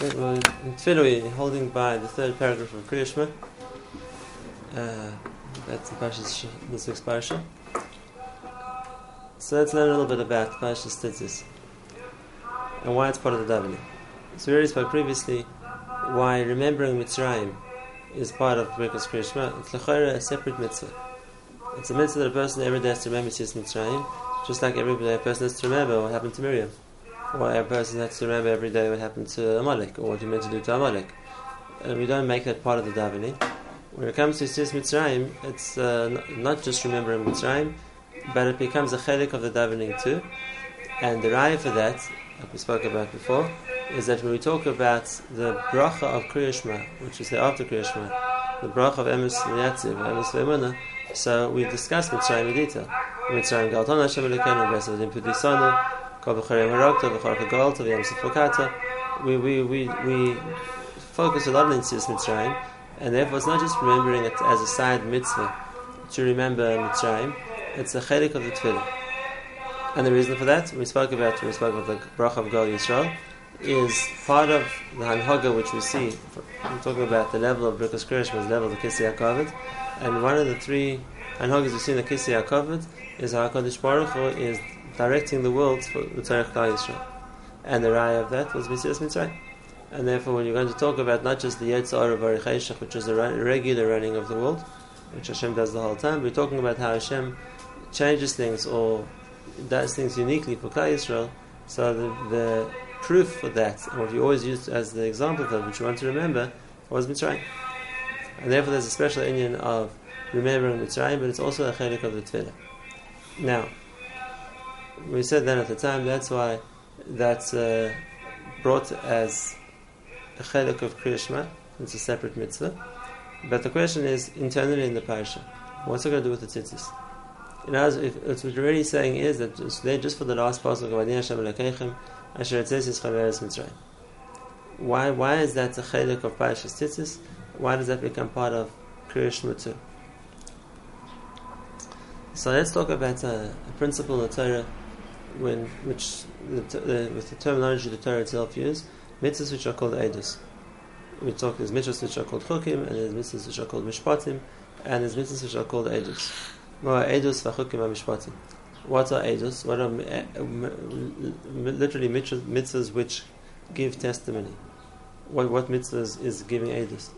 in Tfilah we're holding by the third paragraph of Kriyashma. Uh, that's the Parshas this week's Parsha. So let's learn a little bit about Parshas Tzitzis and why it's part of the davening. So we already spoke previously why remembering Mitzrayim is part of Birkas Kriyashma. It's lechayra a separate mitzvah. It's a mitzvah that a person every day has to remember Yetzias Mitzrayim, just like every day a person has to remember what happened to Miriam. Or a person has to remember every day what happened to Amalek, or what you meant to do to Amalek. And we don't make that part of the davening. When it comes to Yetzias Mitzrayim, it's uh, not just remembering Mitzrayim, but it becomes a chelik of the davening too. And the raya for that, like we spoke about before, is that when we talk about the bracha of Kriyashma, which is the after Kriyashma, the bracha of Emes Yatziv, Emes Ve'emuna, so we discussed Mitzrayim in detail. Mitzrayim Galton Hashem Elokeinu, We, we, we, we focus a lot on Yetzias Mitzrayim, and therefore it's not just remembering it as a side mitzvah to remember Mitzrayim, it's a chelik of the tefillah. And the reason for that, we spoke about, we spoke about the bracha of Gal Yisrael, is part of the Hanhaga which we see. We're talking about the level of Birkas Kriyashma, the level of the Kisei HaKavod, and one of the three Hanhagas we see in the Kisei HaKavod is HaKadosh Baruch Hu is directing the world for the Tzarech. And the raya of that was Yetzias Mitzrayim. And therefore, when you're going to talk about not just the Yetzar of Aricheshach, which is the regular running of the world, which Hashem does the whole time, we're talking about how Hashem changes things or does things uniquely for Klal Yisrael. So the, the proof for that, and what you always use as the example of which you want to remember, was Mitzrayim. And therefore, there's a special union of remembering Mitzrayim, but it's also a chelik of the Tefillah. Now, we said then at the time, that's why that's uh, brought as a chelik of Kriyashma, it's a separate mitzvah. But the question is, internally in the parasha, what's it going to do with the tzitzis? Other words, if, what we're really saying is that today, just for the last pasuk of Adin Hashem Elokeichem, Asher Tzitzis Chaveres Mitzrayim. Why, why is that a chelik of Parashas Tzitzis? Why does that become part of Kriyashma too? So let's talk about a, a principle in the Torah, when, which the, the, with the terminology the Torah itself uses, mitzvahs which are called edus. We talk there's mitzvahs which are called chukim, and there's mitzvahs which are called mishpatim, and there's mitzvahs which are called edus. Edus v'chukim mishpatim. What are edus? What are eh, literally mitzvahs which give testimony? What what mitzvahs is giving edus?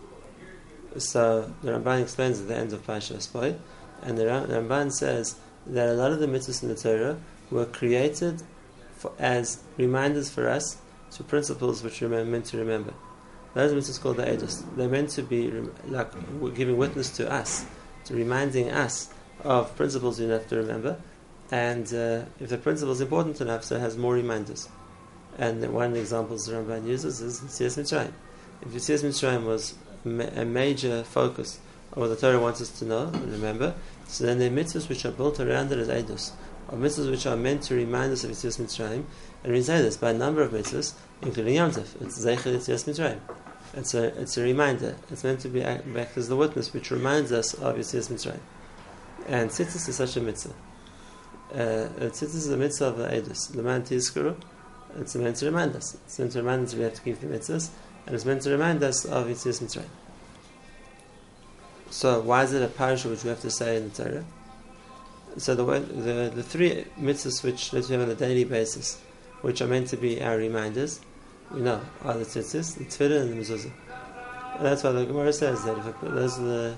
So the Ramban explains at the end of Pashas Bo, and the Ramban says that a lot of the mitzvahs in the Torah were created for, as reminders for us to principles which we're meant to remember. Those mitzvahs called the edus. They're meant to be like giving witness to us, to reminding us of principles you have to remember. And uh, if the principle is important enough, so it has more reminders. And one of the examples the Ramban uses is Yetzias Mitzrayim. If Yetzias Mitzrayim was a major focus of what the Torah wants us to know and remember, so then the mitzvahs which are built around it as edus, or mitzvahs which are meant to remind us of Yetzias Mitzrayim, and we say this by a number of mitzvahs, including Yom Tov. It's Zeichel Yetzias Mitzrayim. It's a, it's a reminder. It's meant to be act as the witness which reminds us of Yetzias Mitzrayim. And tzitzis is such a mitzvah. Uh, tzitzis is a mitzvah of the edus. Leman tizkuru. It's meant to remind us. It's meant to remind us we have to keep the mitzvahs, and it's meant to remind us of Yetzias Mitzrayim. So why is it a parasha which we have to say in the Torah? So the, the the three mitzvahs which we have on a daily basis, which are meant to be our reminders, we know are the tzitzis, the tefillah, and the mezuzah. And that's why the Gemara says that if a, those are the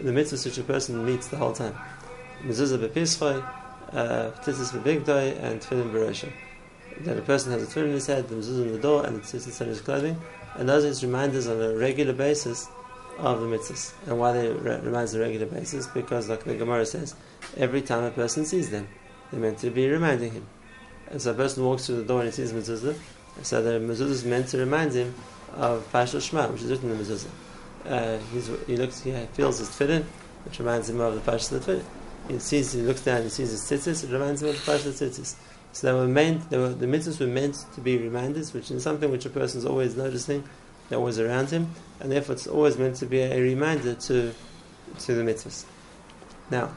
the mitzvahs which a person meets the whole time. Mezuzah bepischoi, uh, tzitzis bebigdoi, and tefillin berosha. That a person has a tefillin in his head, the mezuzah in the door, and the tzitzis on his clothing, and those are his reminders on a regular basis of the mitzvahs. And why they re- reminds on a regular basis? Because, like the Gemara says, every time a person sees them, they're meant to be reminding him. And so a person walks through the door and he sees mezuzah, so the mezuzah is meant to remind him of Pashal Shema, which is written in the mezuzah. Uh, he looks, he feels his tefillin, which reminds him of the Pashal tefillin. He sees, he looks down, he sees his tzitzis, it reminds him of the Pashal tzitzis. So they were meant, they were, the mitzvahs were meant to be reminders, which is something which a person is always noticing, that was around him, and therefore it's always meant to be a, a reminder to to the mitzvahs. Now,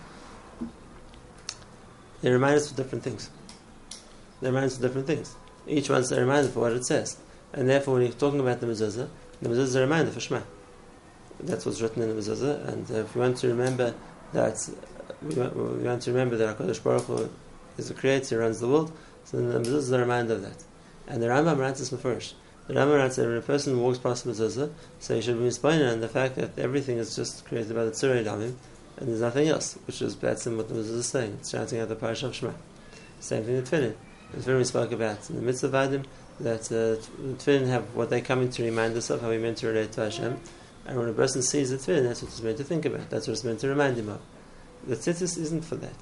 they remind us of different things. They remind us of different things. Each one's a reminder for what it says. And therefore, when you're talking about the mezuzah, the mezuzah is a reminder for Shema. That's what's written in the mezuzah. And uh, if we want to remember that, we want, we want to remember that HaKadosh Baruch Hu is the creator, runs the world, so the mezuzah is a reminder of that. And the Rambam writes this first. The Rambam writes that when a person walks past the mezuzah, so he should be inspired on the fact that everything is just created by the Tzurei Damim, and there's nothing else, which is that's what the mezuzah is saying. It's shouting out the parish of Shema. Same thing with Tefillin. The Tefillin we spoke about in the midst of Vadim, that uh, the Tefillin have what they come in to remind us of, how we meant to relate to Hashem. And when a person sees the Tefillin, that's what it's meant to think about. That's what it's meant to remind him of. The tzitzis isn't for that.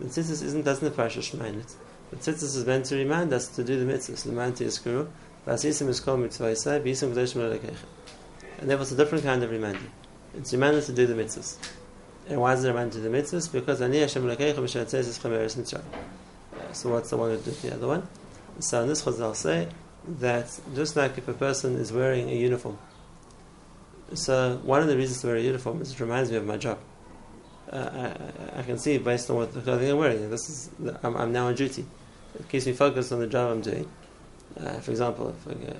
The tzitzis isn't, doesn't the Parsha Shema in it. The tzitzis is meant to remind us to do the mitzvahs. L'man tiyaskuru, v'asisim is called mitzvah b'yisim k'dosh And therefore it's a different kind of reminder. It's reminder to do the mitzvahs. And why is it a reminder to do the mitzvahs? Because ani Hashem l'keicha b'shat says is chameres mitzvah. So what's the one to do the other one? So in this Chazal say that just like if a person is wearing a uniform, so one of the reasons to wear a uniform is it reminds me of my job. Uh, I, I, can see based on what the clothing I'm wearing. This is I'm, I'm, now on duty. It keeps me focused on the job I'm doing. Uh, for example, if a, uh,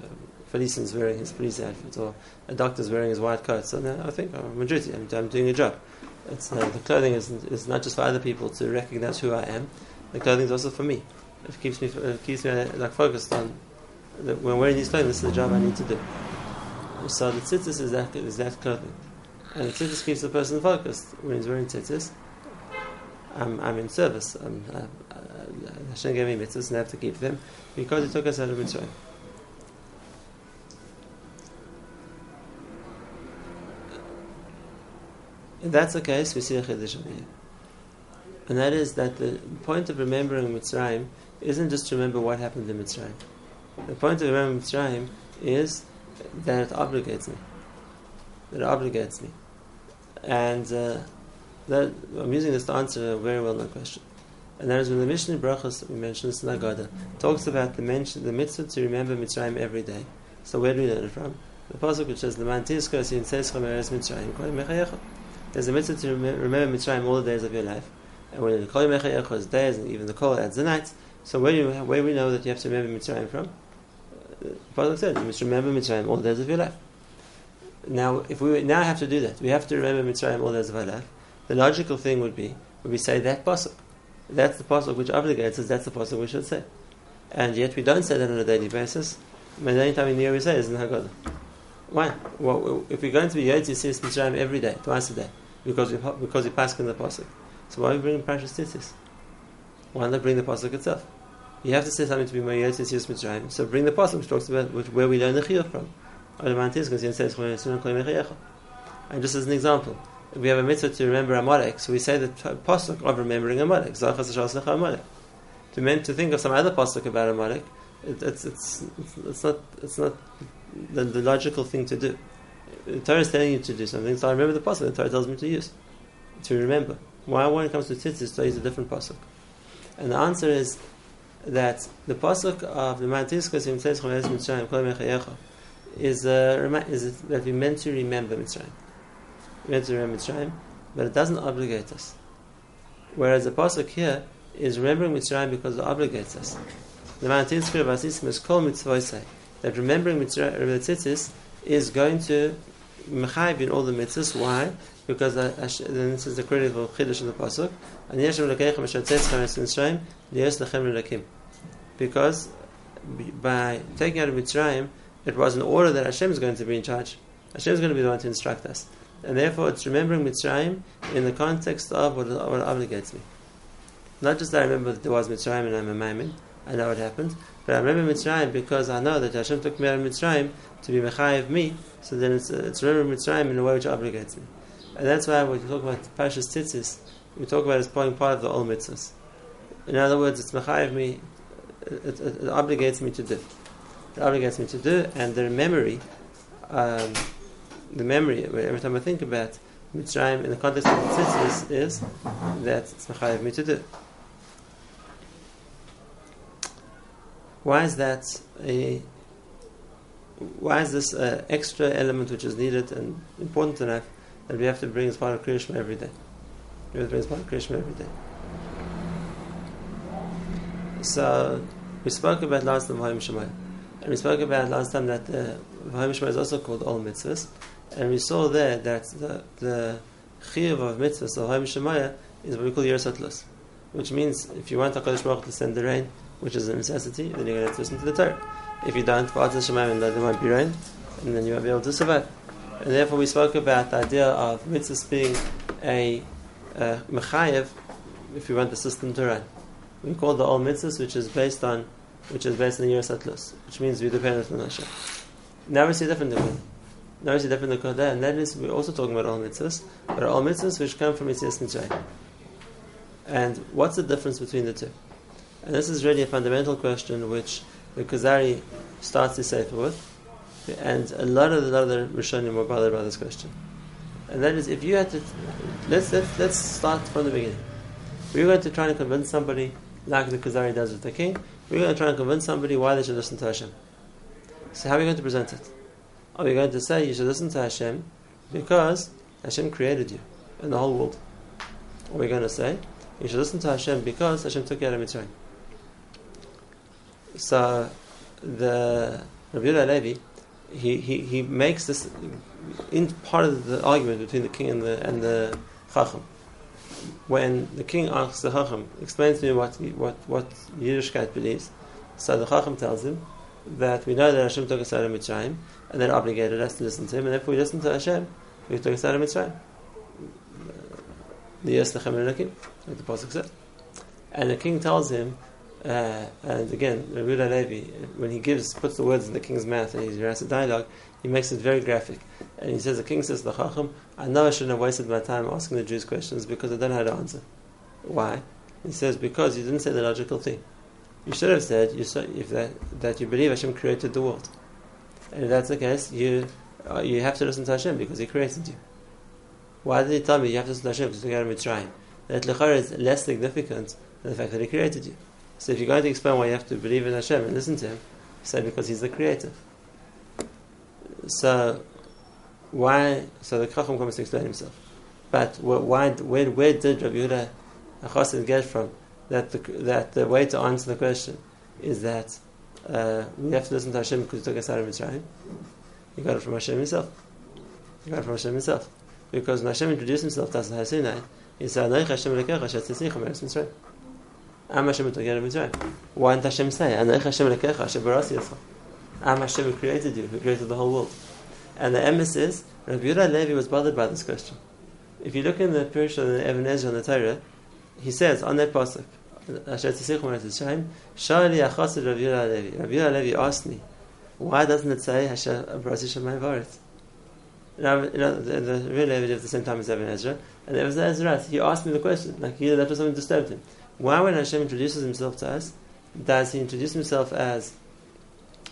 policeman's wearing his police outfit or a doctor's wearing his white coat, so now I think I'm on duty. I'm, I'm doing a job. It's, uh, the clothing is, is not just for other people to recognize who I am. The clothing is also for me. It keeps me it keeps me like focused on when wearing these clothing. This is the job I need to do. So the tzitzis is that is that clothing, and the tzitzis keeps the person focused when he's wearing tzitzis. I'm, I'm in service. I'm, uh, uh, Hashem gave me mitzvahs and I have to keep them because He took us out of Mitzrayim. If that's the case, we see a chiddush and that is that the point of remembering Mitzrayim isn't just to remember what happened in Mitzrayim. The point of remembering Mitzrayim is that it obligates me. That it obligates me. And uh, that, I'm using this to answer a very well known question. And that is when the Mishnah Brachos, we mentioned this in Haggadah, talks about the, mention, the mitzvah to remember Mitzrayim every day. So where do we learn it from? The pasuk which says, "The "Leman tizkos in Mitzrayim There's a mitzvah to remember Mitzrayim all the days of your life, and when the kol mechayecha is days, and even the kol adds the nights. So where do you, where do we know that you have to remember Mitzrayim from? Uh, pasuk said, you must remember Mitzrayim all the days of your life. Now, if we now have to do that, we have to remember Mitzrayim all the days of our life. The logical thing would be, would we say that pasuk. That's the pasuk which obligates us. That's the pasuk we should say. And yet we don't say that on a daily basis. But only time in the year we say is in Haggadah. Why? Well, if we're going to be Yotzi Sis Mitzrayim every day, twice a day, because we because we pass in the pasuk, so why are we bringing Parashas Tzitzis? Why not bring the pasuk itself? You have to say something to be Mayot Yis Mitzrayim. So bring the pasuk which talks about which, where we learn the chiyuv from. And just as an example, we have a mitzvah to remember Amalek, so we say the pasuk of remembering Amalek. To meant to think of some other pasuk about Amalek, it, it's, it's, it's, it's not it's not the, the, logical thing to do. The Torah is telling you to do something, so I remember the pasuk. The Torah tells me to use to remember. Why, when it comes to tzitzis, to use a different pasuk? And the answer is that the pasuk of the Mantiskas in says Mitzrayim is uh, is that we meant to remember Mitzrayim. We meant to remember Mitzrayim, but it doesn't obligate us. Whereas the pasuk here is remembering Mitzrayim because it obligates us. The Mantiskas Vasisim is called Mitzvah that remembering Mitzrayim is going to mechayiv in all the mitzvahs. Why? Because uh, this is the critical chiddush of the pasuk. Because by taking out of Mitzrayim, it was an order that Hashem is going to be in charge. Hashem is going to be the one to instruct us. And therefore, it's remembering Mitzrayim in the context of what, what obligates me. Not just that I remember that there was Mitzrayim and I'm a Maimon, I know what happened, but I remember Mitzrayim because I know that Hashem took me out of Mitzrayim to be Mechayiv me, so then it's, it's remembering Mitzrayim in a way which obligates me. And that's why when we talk about Pashas Tzitzis, we talk about it as being part of the Ol Mitzvahs. In other words, it's Mechayiv me, it, it, it, obligates me to do. It obligates me to do, and the memory, um, the memory, every time I think about Mitzrayim in the context of the Tzitzis, is that it's Mechayiv me to do. Why is that a why is this uh, extra element which is needed and important enough that we have to bring as part of Krishma every day? We have to bring as part of Krishma every day. So we spoke about last time Hayim Shemayim. And we spoke about last time that the Vahim is also called all mitzvahs. And we saw there that the, the chiyuv of mitzvahs of Vahim Shemaya is what we call. Which means if you want HaKadosh Baruch to send the rain, which is a necessity, then you're going to listen to the Torah. If you don't, Va'at Shemayim, then there won't be rain, and then you won't be able to survive. And therefore we spoke about the idea of mitzvahs being a uh, mechayev if you want the system to run. We call the all mitzvahs, which is based on which is based on the Yerusatlas, which means we depend on Hashem. Now we see a different thing. Now we see a different thing and that is we're also talking about all mitzvahs, but all mitzvahs which come from Yetzias Mitzrayim. And what's the difference between the two? And this is really a fundamental question which the Kuzari starts the Sefer with, and a lot of the other Rishonim were bothered by this question. And that is, if you had to, let's, let's, let's start from the beginning. We're going to try and convince somebody, like the Kuzari does with the king, we're going to try and convince somebody why they should listen to Hashem. So how are we going to present it? Are we going to say you should listen to Hashem because Hashem created you and the whole world? Or are we going to say you should listen to Hashem because Hashem took you out of Mitzrayim? So the Rabbi Levi, he, he, he makes this in part of the argument between the king and the and the chacham. When the king asks the chacham, explains to me what what what Yiddishkeit believes, so the chacham tells him that we know that Hashem took us out of Mitzrayim and then obligated us to listen to Him, and if we listen to Hashem, we took us out of Mitzrayim. The like the pasuk says, and the king tells him uh, and again, Rabbi Levi, when he gives, puts the words in the king's mouth and he writes a dialogue, he makes it very graphic. And he says, the king says to the Chacham, I know I shouldn't have wasted my time asking the Jews questions because I don't know how to answer. Why? He says, because you didn't say the logical thing. You should have said you saw, if that, that you believe Hashem created the world. And if that's the case, you, uh, you have to listen to Hashem because He created you. Why did He tell me you have to listen to Hashem because you got to Mitzrayim? That Lechara is less significant than the fact that He created you. So if you're going to explain why you have to believe in Hashem and listen to Him, say because He's the Creator. So why? So the Chacham comes to explain himself. But why? Where, where did Rabbi Yehuda Achosid get from that the, that the way to answer the question is that uh, we have to listen to Hashem because He took us out of Mitzrayim? He got it from Hashem Himself. He got it from Hashem Himself. Because when Hashem introduced Himself to us in Hasinai, He said, "Anoich Hashem Meretz Mitzrayim." Am Hashem Mitzrayim. Why didn't Hashem say, Anoich Hashem Lekecha Hashem Barasi Yisrael? Am Hashem who created you, who created the whole world. And the emes is, Rabbi Yehuda Levi was bothered by this question. If you look in the Pirish of the Even Ezra on the Torah, he says on that pasuk, Asher Tzisich Meretz Mitzrayim, Shali Achasid Rabbi Yehuda Levi. Rabbi Yehuda Levi asked me, why doesn't it say Hashem Barasi Shemayim Varet? Now, you know, the, the real Levi at the same time as Even Ezra, and Even Ezra, he asked me the question, like he, that was something disturbed him. Why, when Hashem introduces himself to us, does he introduce himself as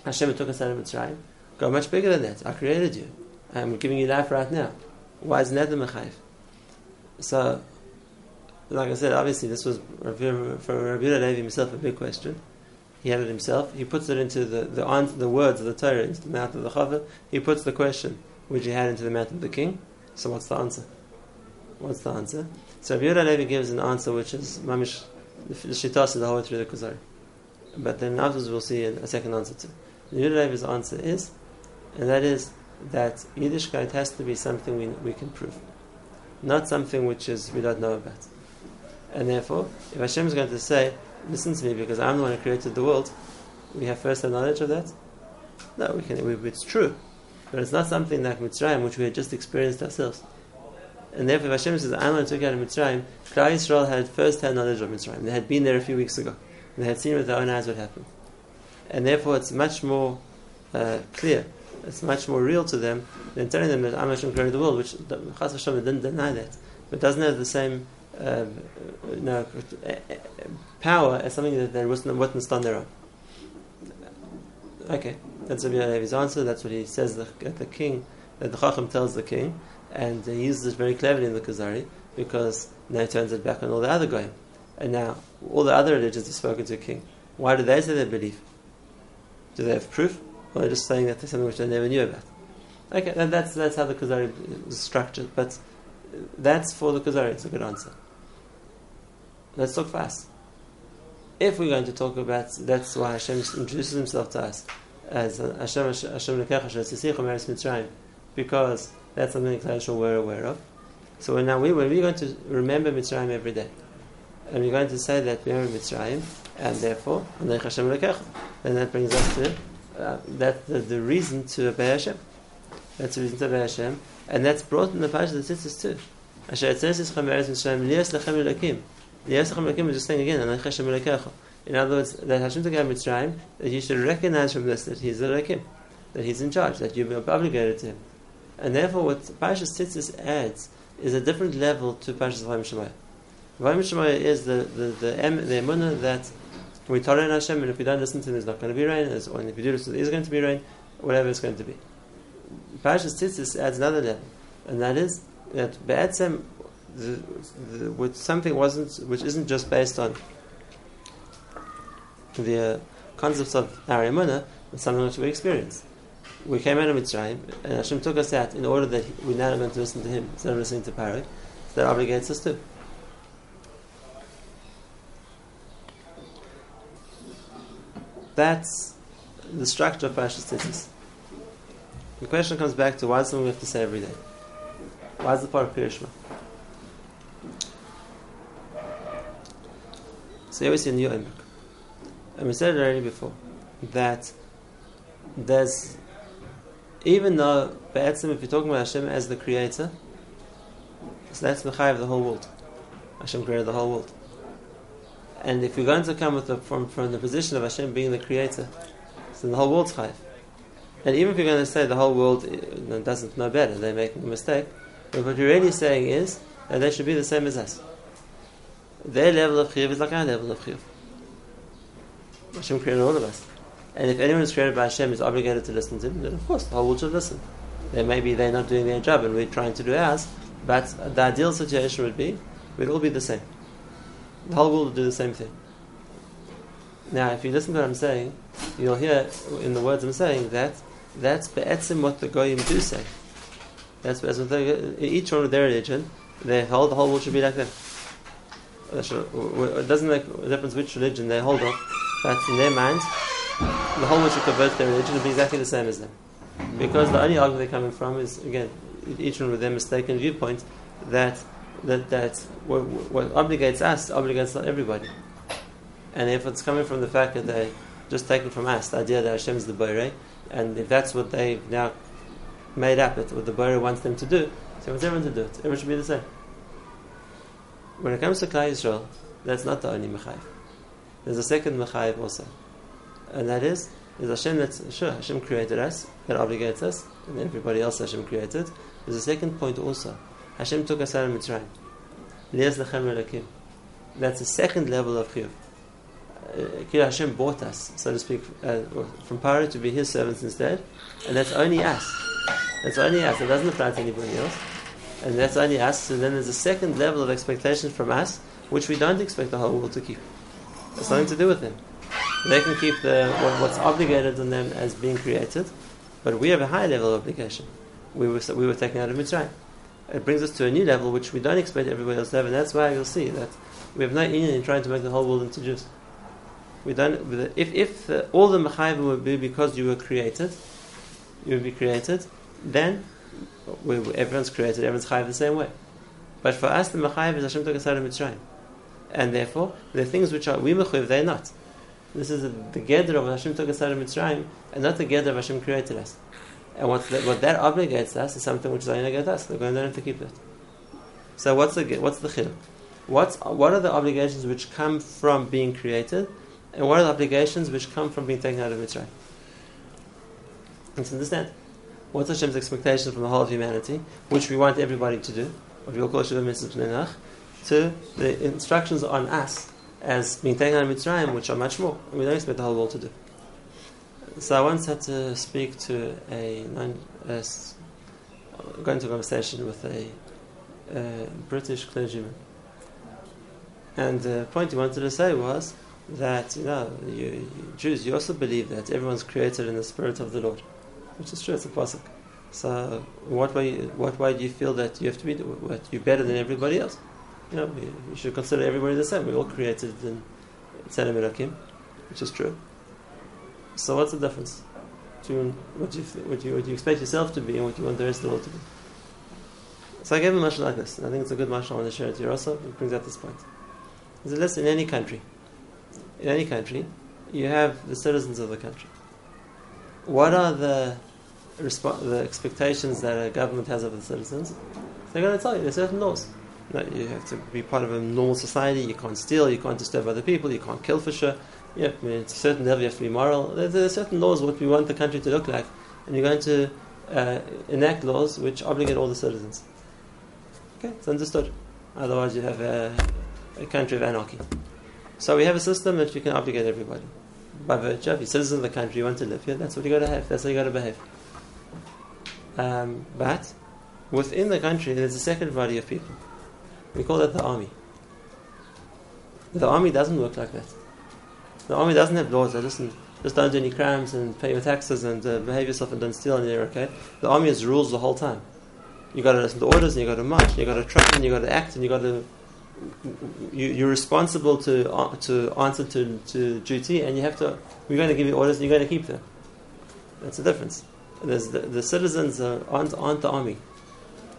Hashem took us out of Mitzrayim? Go much bigger than that. I created you. I'm giving you life right now. Why isn't that the Mechayiv? So, like I said, obviously this was for Rabbi Levi himself a big question. He had it himself. He puts it into the the, answer, the words of the Torah into the mouth of the Chava. He puts the question which he had into the mouth of the king. So what's the answer? What's the answer? So Rabbi Levi gives an answer which is mamish the Shittas is the whole way through the Kuzari. But then afterwards we'll see a second answer to. The Yudavi's answer is, and that is that Yiddishkeit has to be something we, we can prove, not something which is we don't know about. And therefore, if Hashem is going to say, listen to me because I'm the one who created the world, we have first hand knowledge of that? No, we can, we, it's true. But it's not something like Mitzrayim, which we had just experienced ourselves. And therefore, Hashem says, Amon took out of Mitzrayim, Klal Yisrael had first-hand knowledge of Mitzrayim. They had been there a few weeks ago. They had seen with their own eyes what happened. And therefore, it's much more uh, clear, it's much more real to them than telling them that I'm Hashem created the world, which Chas Hashem didn't deny that. But doesn't have the same uh, you know, power as something that they witnessed on their own. Okay, that's Rabbi Levi's answer. That's what he says the, the king, that the Chacham tells the king and he uses it very cleverly in the Kuzari because now he turns it back on all the other goyim. And now all the other religions have spoken to a king. Why do they say they believe? Do they have proof? Or are they just saying that something which they never knew about? Okay, and that's that's how the Kuzari is structured. But that's for the Kuzari. It's a good answer. Let's talk fast. If we're going to talk about that's why Hashem introduces Himself to us as Hashem Hashem Lekecha Shesichim Eretz Mitzrayim, because that's something that we're aware of. So now we, when we're going to remember Mitzrayim every day, and we're going to say that we remember Mitzrayim, and therefore, then that brings us to uh, that the, the, reason to obey Hashem. That's the reason to obey Hashem, and that's brought in the passage that Tzitzis too. Asher Tzitzis Chameres Mitzrayim Lias Lechem Elakim. Lias Lechem Elakim is just saying again, and Hashem Elakecha. In other words, that Hashem took out Mitzrayim, that you should recognize from this that He's the Elakim, that He's in charge, that you're obligated to Him. And therefore, what Parashas Tzitzis adds is a different level to Parashas Vayim Shemaya. Vayim Shemaya is the the the, the emunah that we in Hashem, and if we don't listen to Him, there's not going to be rain. Or if we do listen, to him, there is going to be rain. Whatever it's going to be. Parashas Tzitzis adds another level, and that is that Be'etzem, the, the, with something wasn't which isn't just based on the uh, concepts of our emunah, but something which we experience we came out of Mitzrayim, and Hashem took us out in order that we now are going to listen to Him instead of listening to Parak. So that obligates us to. That's the structure of Parashas Tzitzis. The question comes back to why is something we have to say every day? Why is the part of Pirishma? So here we see a new Emek. And we said it already before that there's even though Be'etzim, if you're talking about Hashem as the creator, so that's Mechayiv of the whole world. Hashem created the whole world. And if you're going to come the, from, from the position of Hashem being the creator, so the whole world's Chayiv. And even if you're going to say the whole world uh, doesn't know better, they're making a mistake, but what you're really saying is that they should be the same as us. Their level of Chiyuv is like our level of Chiyuv. Hashem created all of us. And if anyone is created by Hashem is obligated to listen to him, then of course the whole world should listen. Maybe they're not doing their job and we're trying to do ours, but the ideal situation would be we'd all be the same. The whole world would do the same thing. Now, if you listen to what I'm saying, you'll hear in the words I'm saying that that's be'etzim what the goyim do say. That's be'etzim. Each one of their religion, they hold the whole world should be like that. It doesn't make a difference which religion they hold of, but in their minds, the whole world should convert their religion to be exactly the same as them. Because the only argument they're coming from is, again, each one with their mistaken viewpoint, that that, that what, what obligates us obligates not everybody. And if it's coming from the fact that they just taken from us, the idea that Hashem is the Borei, and if that's what they've now made up, it what the Borei wants them to do, so wants everyone to do it. Everyone should be the same. When it comes to Klal Yisrael, that's not the only Mechayiv. There's a second Mechayiv also and that is is Hashem that sure Hashem created us, that obligates us, and everybody else Hashem created. There's a second point also. Hashem took us out of Mitzrayim. That's the second level of chiyuv. Uh, Hashem bought us, so to speak, uh, from Paro to be His servants instead, and that's only us. That's only us. It doesn't apply to anybody else, and that's only us. So then there's a second level of expectation from us, which we don't expect the whole world to keep. It's nothing to do with them. They can keep the what, what's obligated on them as being created, but we have a high level of obligation. We were we were taken out of Mitzrayim. It brings us to a new level which we don't expect everybody else to have, and that's why you'll see that we have no union in trying to make the whole world into Jews. We don't. If if all the mechayim would be because you were created, you would be created, then we, everyone's created. Everyone's chayiv the same way. But for us, the mechayiv is Hashem took us out of Mitzrayim, and therefore the things which are we mechayiv, they're not. This is the gather of Hashem took us out of Mitzrayim, and not the gather of Hashem created us. And what, the, what that obligates us is something which is only against us. We're going to have to keep that. So what's the what's the chiluk? What's what are the obligations which come from being created, and what are the obligations which come from being taken out of Mitzrayim? Let's understand. What's Hashem's expectation from the whole of humanity, which we want everybody to do, what we all call Shiva Mitzvah to the instructions on us as being of Mitzrayim, which are much more. We don't expect the whole world to do. So I once had to speak to a, a going to a conversation with a, a British clergyman, and the point he wanted to say was that you know you, you, Jews you also believe that everyone's created in the spirit of the Lord, which is true. It's a pasuk. So what way what way do you feel that you have to be what you're better than everybody else? You know, we, we, should consider everybody the same. We're all created in Tzelim Elokim, which is true. So what's the difference? between what you, what you, what you expect yourself to be and what you want the rest of the world to be. So I gave a mashal like this, and I think it's a good mashal I want to share it here also. It brings out this point. He said, listen, in any country, in any country, you have the citizens of the country. What are the resp- the expectations that a government has of the citizens? They're going to tell you there's certain laws. That you have to be part of a normal society. You can't steal. You can't disturb other people. You can't kill for sure. Yeah, I mean, it's a certain level. You have to be moral. There, there are certain laws what we want the country to look like, and you're going to uh, enact laws which obligate all the citizens. Okay, it's understood. Otherwise, you have a, a country of anarchy. So we have a system that you can obligate everybody. By virtue of you're citizen of the country, you want to live here, that's what you got to have, that's how you got to behave. Um, but within the country, there's a second body of people. We call that the army. The army doesn't work like that. The army doesn't have laws that listen, just don't do any crimes and pay your taxes and uh, behave yourself and don't steal and okay. The army has rules the whole time. You got to listen to orders and you got to march, and you got to train and you got to act and you got to you, you're responsible to uh, to answer to, to duty, and you have to. We're going to give you orders, and you're going to keep them. That's the difference. The, the, citizens aren't, aren't the army.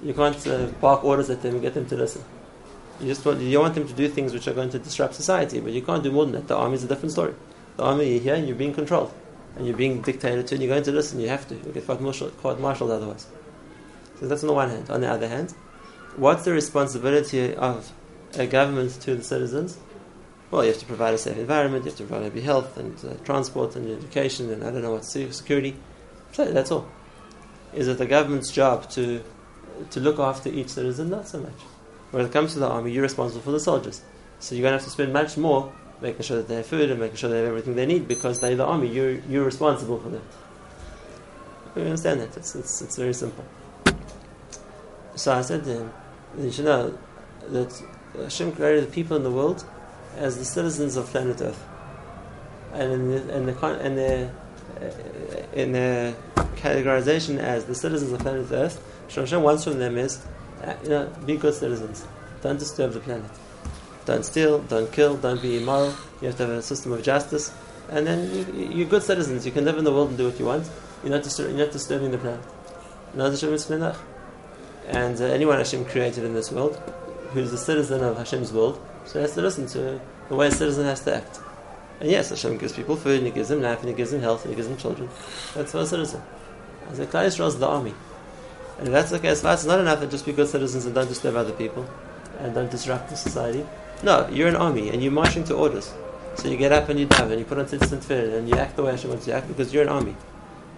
You can't uh, bark orders at them and get them to listen. You just want, you want them to do things which are going to disrupt society, but you can't do more than that. The army is a different story. The army, you're here and you're being controlled, and you're being dictated to, and you're going to listen. You have to. You get court martialed otherwise. So that's on the one hand. On the other hand, what's the responsibility of a government to the citizens? Well, you have to provide a safe environment, you have to provide maybe health and uh, transport and education and I don't know what security. So that's all. Is it the government's job to to look after each citizen? Not so much. When it comes to the army, you're responsible for the soldiers. So you're going to have to spend much more making sure that they have food and making sure they have everything they need because they're the army. You're, you're responsible for them. You understand that. It's, it's, it's very simple. So I said to him, you should know that Hashem created the people in the world as the citizens of planet Earth. And in the, the, the, in the categorization as the citizens of planet Earth, Hashem wants from them is, you know, be good citizens. Don't disturb the planet. Don't steal, don't kill, don't be immoral. You have to have a system of justice. And then you, are good citizens. You can live in the world and do what you want. You're not, distur- you're not disturbing the planet. And uh, anyone Hashem created in this world who's a citizen of Hashem's world, so has to listen to the way a citizen has to act. And yes, Hashem gives people food, and He gives them life, and He gives them health, and He gives them children. That's for a citizen. As a Klal Yisrael is the army. And if that's the case, it's not enough to just be good citizens and don't disturb other people, and don't disrupt the society. No, you're an army, and you're marching to orders. So you get up and you dive, and you put on tzitzit tefillin, and you act the way Hashem wants you to act, because you're an army.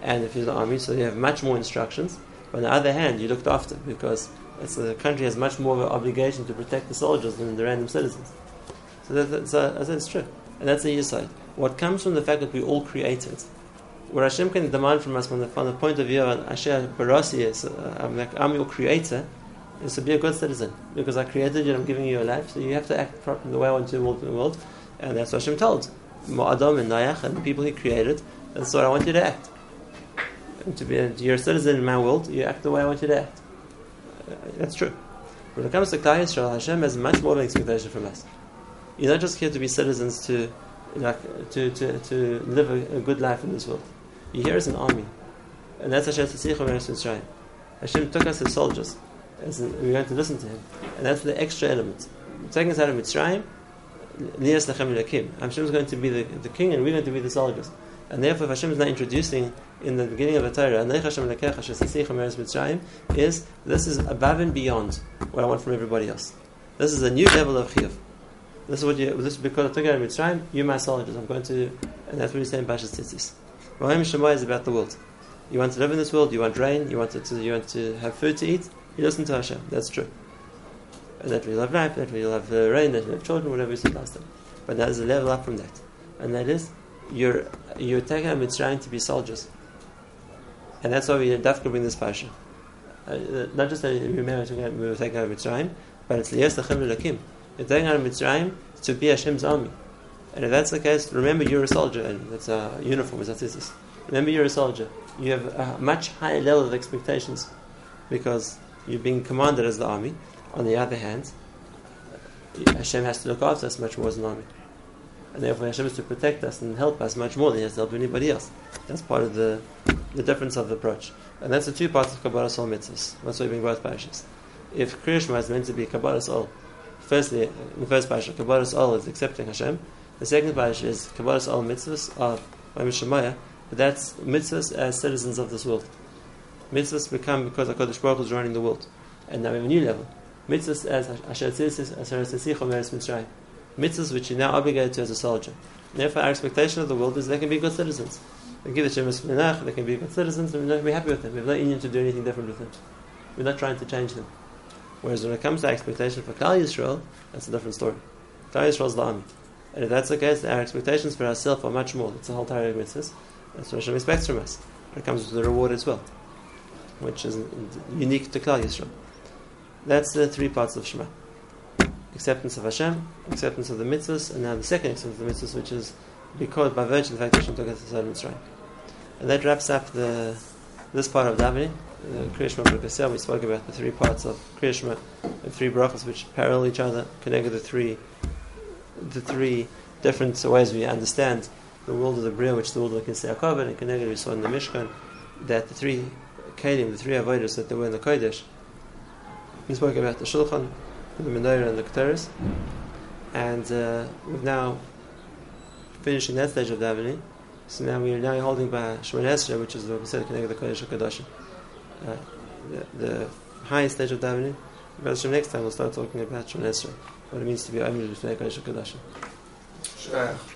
And if you're the army, so you have much more instructions. But on the other hand, you're looked after, because the country has much more of an obligation to protect the soldiers than the random citizens. So that, that's, it's true. And that's the side. What comes from the fact that we all created, what Hashem can demand from us from the, from the point of view of Asher Barasi uh, I'm, your creator, is to be a good citizen. Because I created you and I'm giving you a life, so you have to act properly the way I want you to walk in the world. And that's what Hashem told. Adam and Nayach and the people he created, that's what I want you to act. And to be a, you're a citizen in my world, you act the way I want you to act. That's true. When it comes to Klal Yisrael, Hashem has much more of an expectation from us. You're not just here to be citizens to, like, to, to, to live a, a good life in this world. You're here as an army. And that's Hashem Tzitzichim Hashem took us as soldiers. As we're going to listen to Him. And that's the extra element. Taking us out of Mitzrayim, Niyas Lechem Hashem is going to be the, the king and we're going to be the soldiers. And therefore, if Hashem is not introducing in the beginning of the Torah, Hashem's Mitzrayim, is this is above and beyond what I want from everybody else. This is a new level of chiyuv. This is what you. This is because I took out of Mitzrayim. You my soldiers. I'm going to, and that's what he's saying. Bashas tzitzis. Rahim Shema is about the world. You want to live in this world. You want rain. You want to. You want to have food to eat. You listen to Hashem. That's true. And that we have life. That will have uh, rain. That will have children. Whatever you said last time. But that is a level up from that, and that is you're you're taking a Mitzrayim to be soldiers. And that's why we dafka bring this parsha. Uh, not just that we we were taking out Mitzrayim, but it's liyas lachem lakim. You're taking out Mitzrayim to be Hashem's army. And if that's the case, remember you're a soldier, and that's a uniform, is that's this. Remember you're a soldier. You have a much higher level of expectations because you're being commanded as the army. On the other hand, Hashem has to look after us much more as an army. and therefore Hashem is to protect us and help us much more than He has to help anybody else. That's part of the the difference of the approach, and that's the two parts of Kabbalah Sol mitzvahs. That's why we bring both parashas. If Kriyashma is meant to be Kabbalah Sol, firstly in the first parasha, Kabbalah Sol is accepting Hashem. The second parasha is Kabbalah Sol mitzvahs of Shemaya, but that's mitzvahs as citizens of this world. Mitzvahs become because HaKadosh Baruch is running the world. And now we have a new level. Mitzvahs as Asher. Mitzvahs which you're now obligated to as a soldier. Therefore, our expectation of the world is they can be good citizens. They give the Shemus they can be good citizens, and we're not be happy with them. We have no union to do anything different with them. We're not trying to change them. Whereas when it comes to expectation for Klal Yisrael, that's a different story. Klal Yisrael is the army. And if that's the case, our expectations for ourselves are much more. It's a whole Torah mitzvahs. That's what Hashem expects from us. It comes with the reward as well which is unique to Klal Yisrael. That's the three parts of Shema. Acceptance of Hashem, acceptance of the mitzvahs, and now the second acceptance of the mitzvahs, which is because by virtue of the fact that Hashem took us to Sodom Mitzrayim. And that wraps up the this part of davening. The Kriyashma Brakasel, we spoke about the three parts of Kriyashma, the three brachas which parallel each other, connected the three the three different ways we understand the world of the Bria, which the world of the Kisei HaKavod, and connected we saw in the Mishkan, that the three Kelim, the three avodas that they were in the Kodesh. We spoke about the Shulchan, the Menorah, and the Keteris. And uh, we've now finishing that stage of davening. So now we are now holding by Shemon Esra, which is the Pesach Keneged the Kodesh HaKadoshim. Uh, the, the highest stage of davening. But next time we'll start talking about Shemon Esra, what it means to be Amir B'Fnei Kodesh HaKadoshim.